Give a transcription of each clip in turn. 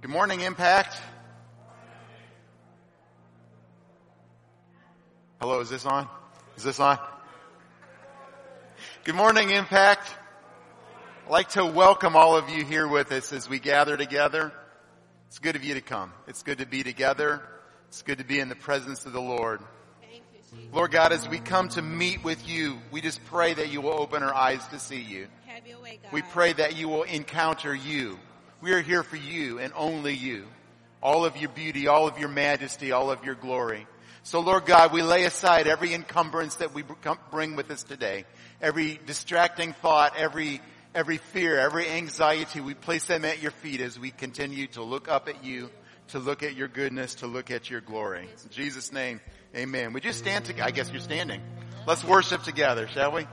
Good morning, Impact. Hello, is this on? Is this on? Good morning, Impact. I'd like to welcome all of you here with us as we gather together. It's good of you to come. It's good to be together. It's good to be in the presence of the Lord. Lord God, as we come to meet with you, we just pray that you will open our eyes to see you. Way, God. We pray that you will encounter you. We are here for you and only you. All of your beauty, all of your majesty, all of your glory. So Lord God, we lay aside every encumbrance that we bring with us today. Every distracting thought, every, every fear, every anxiety, we place them at your feet as we continue to look up at you, to look at your goodness, to look at your glory. In Jesus' name, amen. Would you stand together? I guess you're standing. Let's worship together, shall we?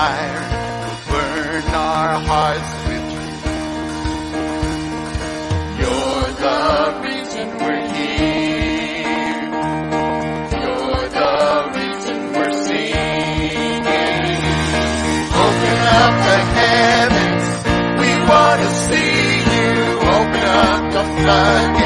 Desire, will burn our hearts with truth. You're the reason we're here. You're the reason we're singing. Open up the heavens. We want to see you. Open up the floodgates.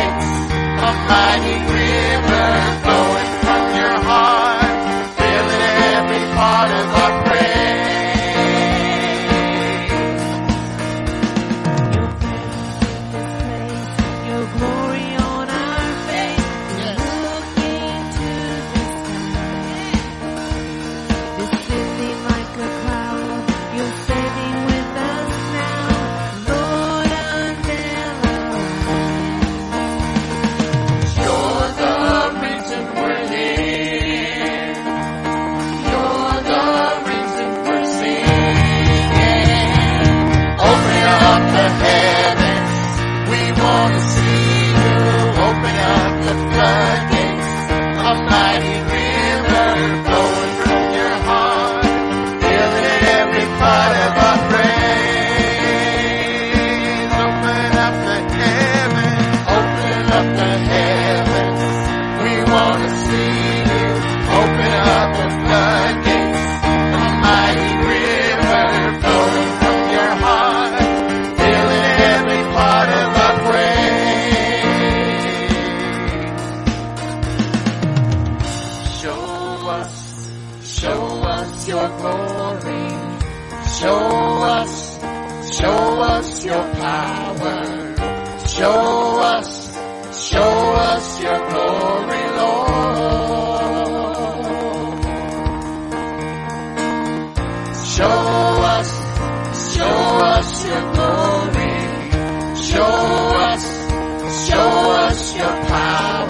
Your power.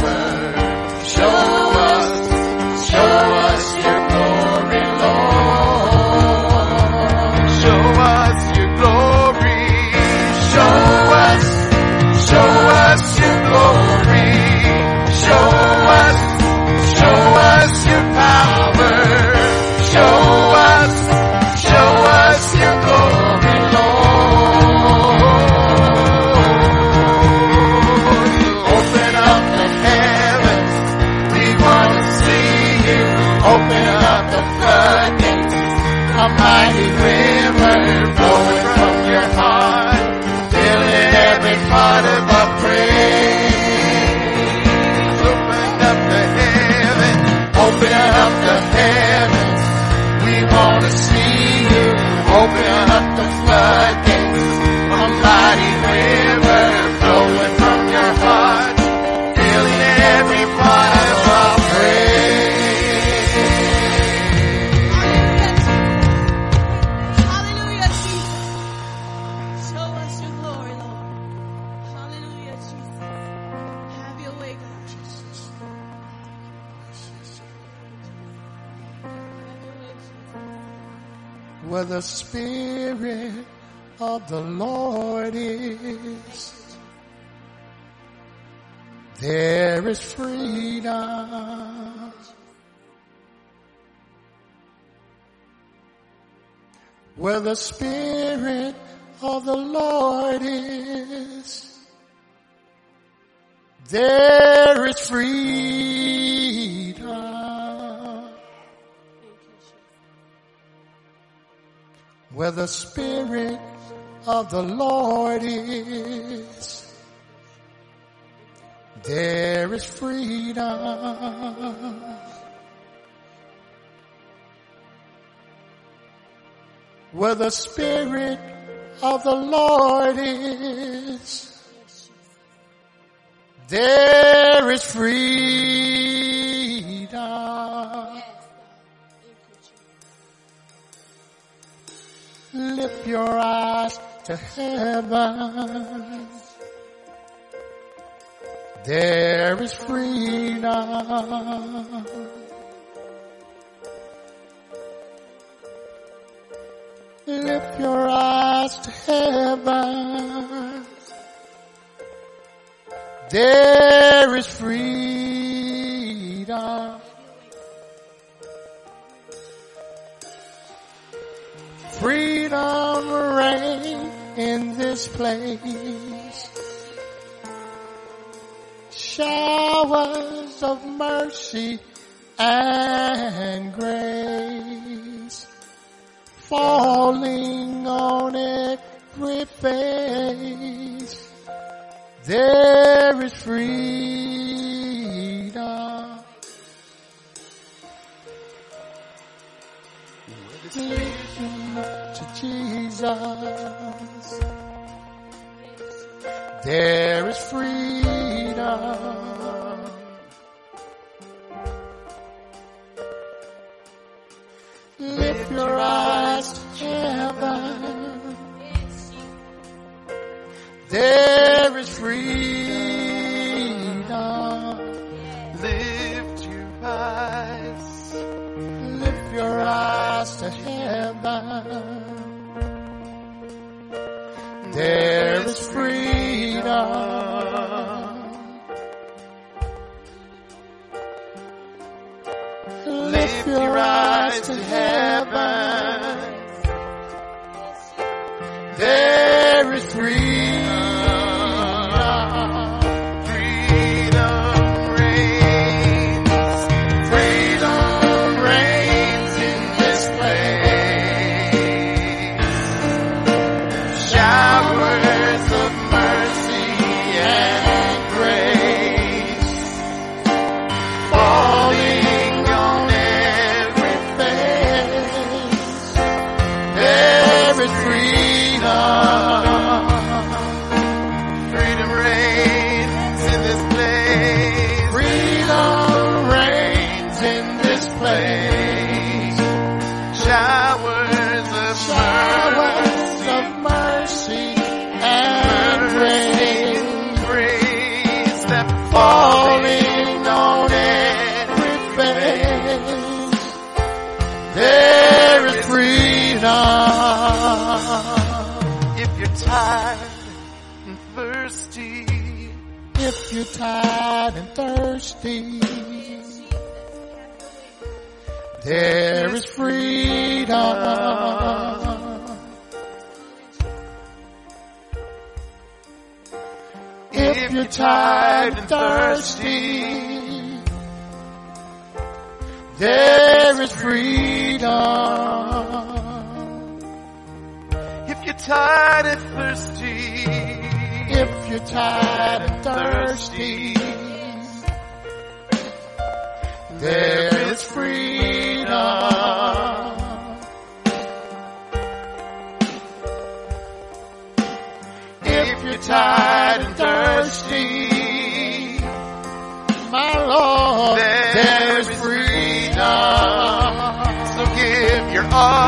Spirit of the Lord is. There is freedom. Where the Spirit of the Lord is, there is freedom. Where the Spirit of the Lord is, there is freedom. Where the Spirit of the Lord is, there is freedom. Lift your eyes to heaven. There is freedom. Lift your eyes to heaven. There is freedom. Freedom reign in this place. Showers of mercy and grace falling on every face. There is freedom. Jesus. There is freedom. Lift your eyes to heaven. There is freedom. Lift your eyes. Lift your eyes to heaven. There is freedom. Lift your eyes to heaven. There is freedom. If you're tired and thirsty, If you're tired and thirsty, there is freedom. If you're tired and thirsty, there is freedom. if you're tired and thirsty, If you're tired and thirsty, there is freedom. If you're tired and thirsty, my Lord, give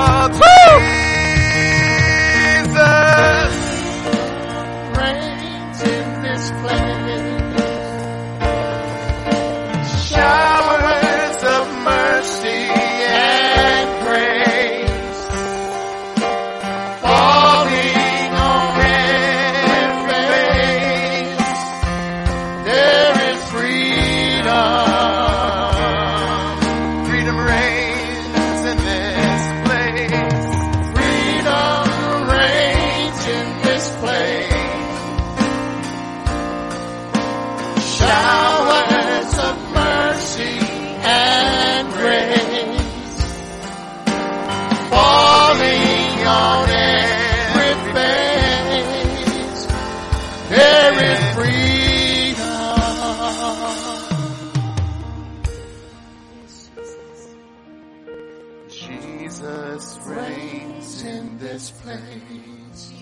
Jesus reigns in this place.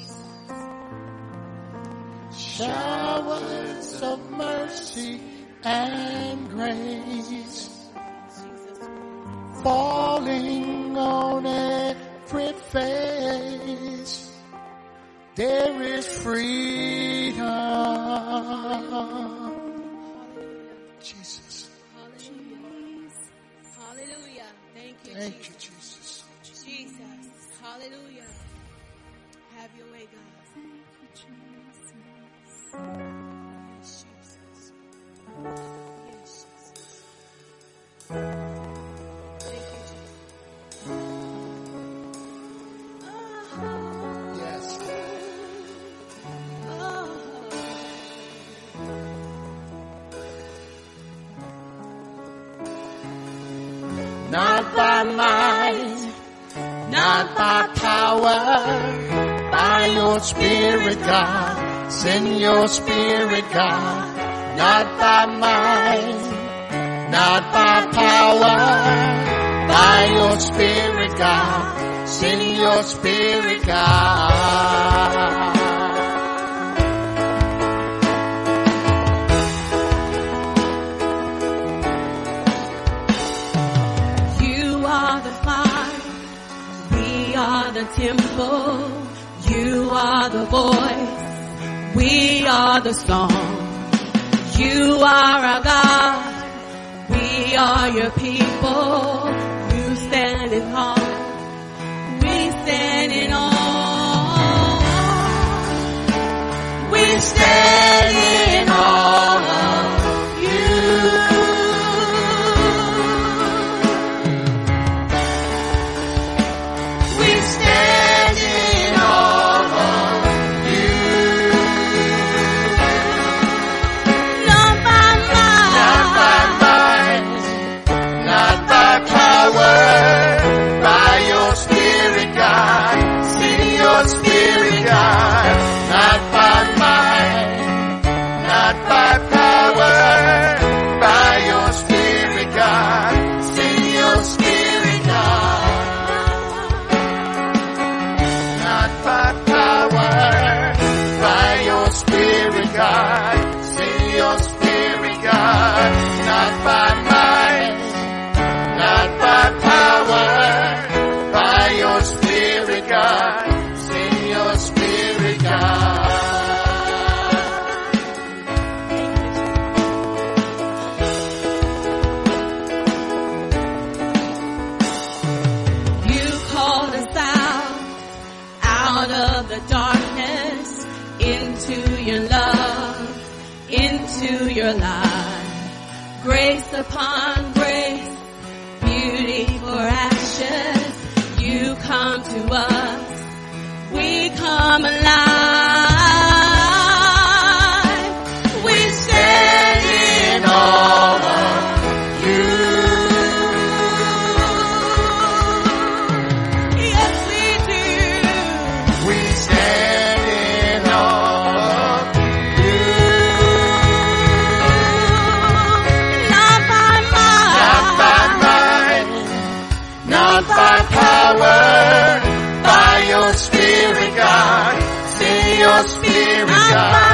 Showers of mercy and grace falling on every face. There is freedom. Jesus. Hallelujah. Thank you. Thank you. Hallelujah. Have your way, God. Not by power, by your spirit, God. Send your spirit, God. Not by might, not by power, by your spirit, God. Send your spirit, God. Temple. You are the voice. We are the song. You are our God. We are your people. You stand in awe. We stand in awe. We stand the darkness, into your love, into your light. Grace upon grace, beauty for ashes. You come to us, we come alive. Spirit,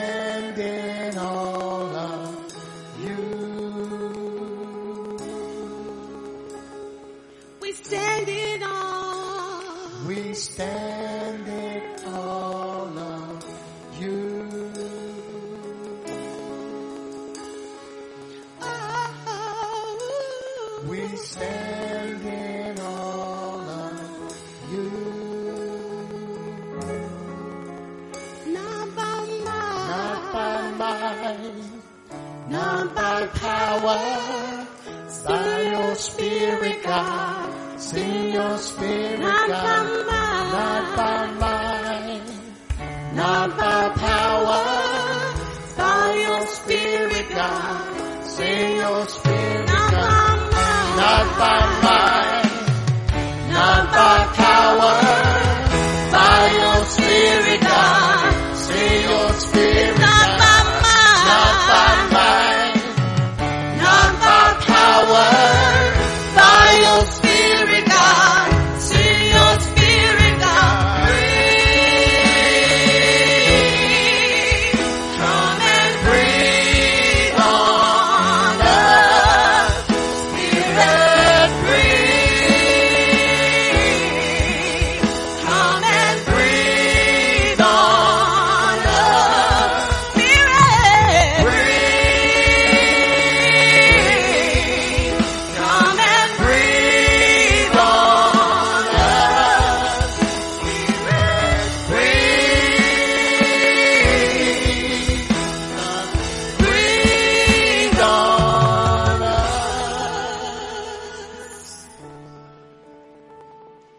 spirit,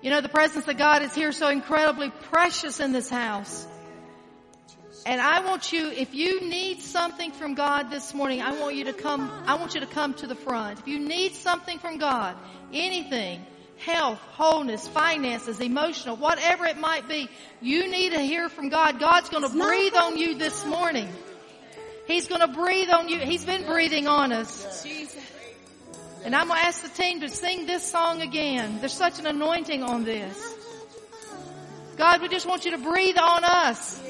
You know, the presence of God is here so incredibly precious in this house. And I want you, if you need something from God this morning, I want you to come, I want you to come to the front. If you need something from God, anything, health, wholeness, finances, emotional, whatever it might be, you need to hear from God. God's gonna breathe on you this morning. He's gonna breathe on you. He's been breathing on us. And I'm going to ask the team to sing this song again. There's such an anointing on this. God, we just want you to breathe on us.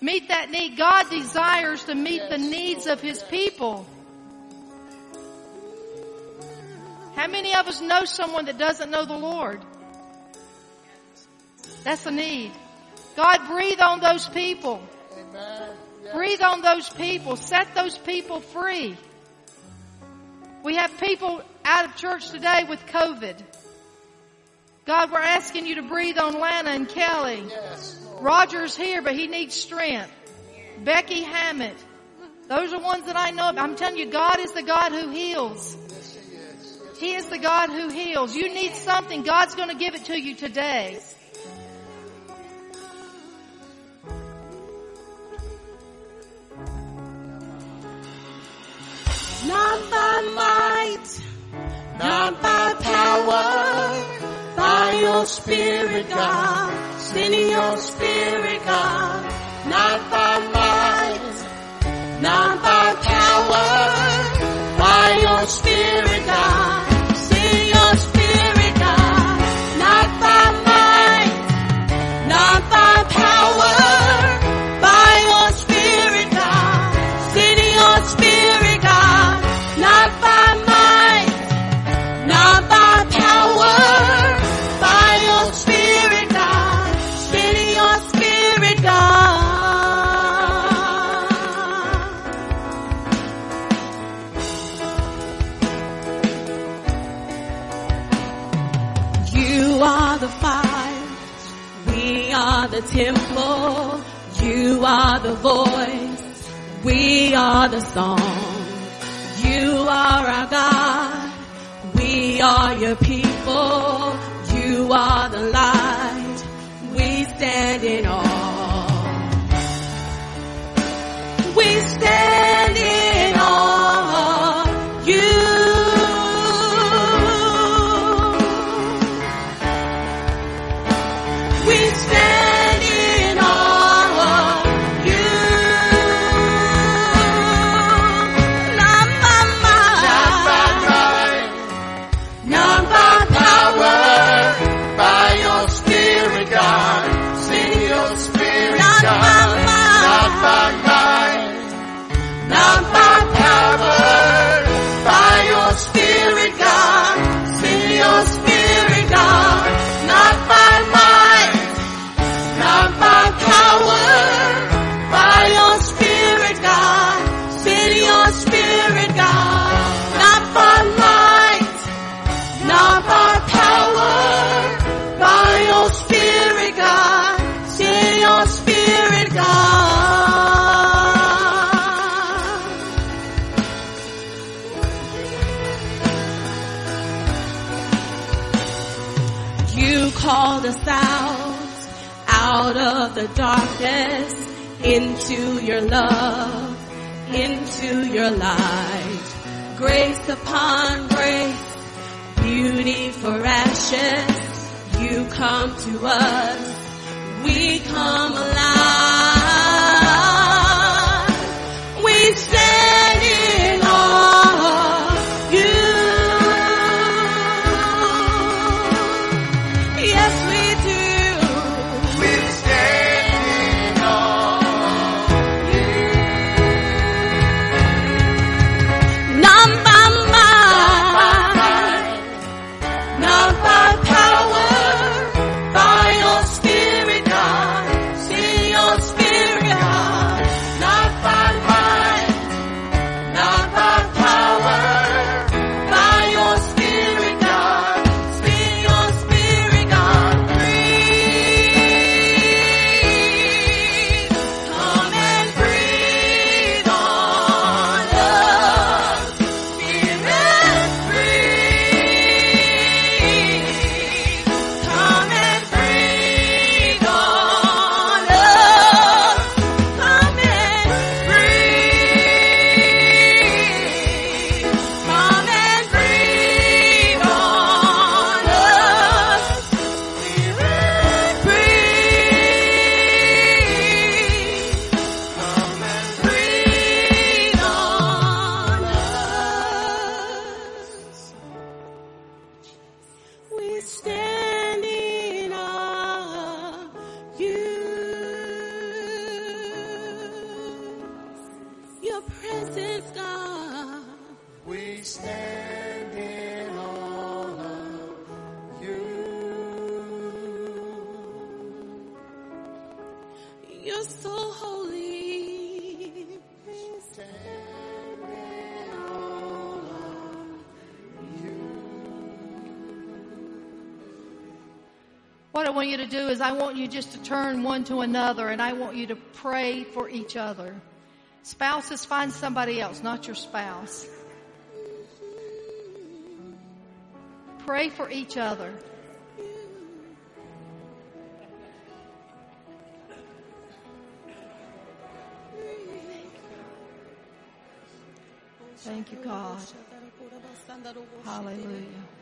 Meet that need. God desires to meet the needs of His people. How many of us know someone that doesn't know the Lord? That's a need. God, breathe on those people. Breathe on those people. Set those people free. We have people out of church today with COVID. God, we're asking you to breathe on Lana and Kelly. Yes. Roger's here, but he needs strength. Becky Hammett. Those are ones that I know. of. I'm telling you, God is the God who heals. Yes, He is. Yes, He is the God who heals. You need something. God's going to give it to you today. Not by might, Not by power, by your spirit, God. Send your spirit, God. Not by might, not by power, by your spirit, God. Temple. You are the voice. We are the song. You are our God. We are your people. You are the light. We stand darkness, into your love, into your light. Grace upon grace, beauty for ashes. You come to us, we come do is I want you just to turn one to another and I want you to pray for each other. Spouses, find somebody else, not your spouse. Pray for each other. Thank you, God. Hallelujah.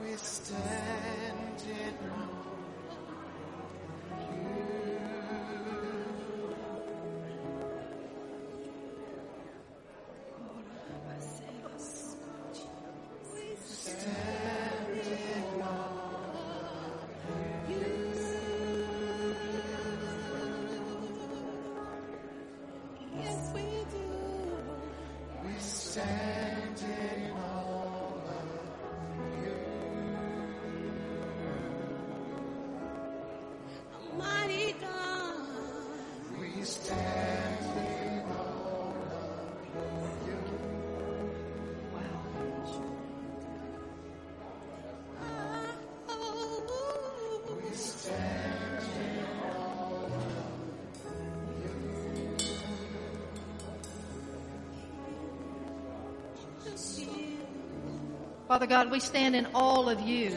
We stand in awe you. Father God, we stand in all of you.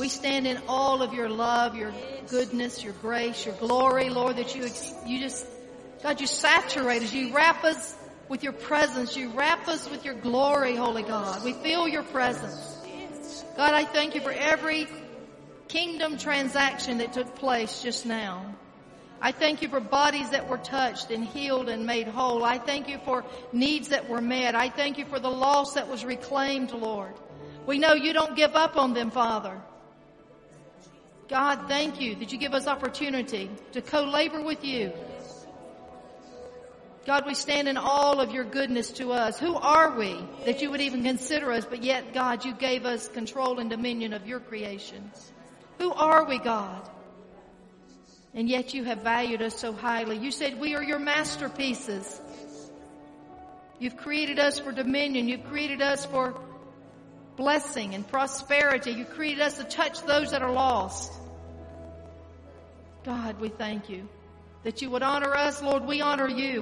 We stand in all of your love, your goodness, your grace, your glory, Lord, that you, you just, God, you saturate us. You wrap us with your presence. You wrap us with your glory, Holy God. We feel your presence. God, I thank you for every kingdom transaction that took place just now. I thank you for bodies that were touched and healed and made whole. I thank you for needs that were met. I thank you for the loss that was reclaimed, Lord. We know you don't give up on them, Father. God, thank you that you give us opportunity to co-labor with you. God, we stand in all of your goodness to us. Who are we that you would even consider us, but yet, God, you gave us control and dominion of your creations. Who are we, God? And yet you have valued us so highly. You said we are your masterpieces. You've created us for dominion. You've created us for blessing and prosperity. You created us to touch those that are lost. God, we thank you that you would honor us. Lord, we honor you.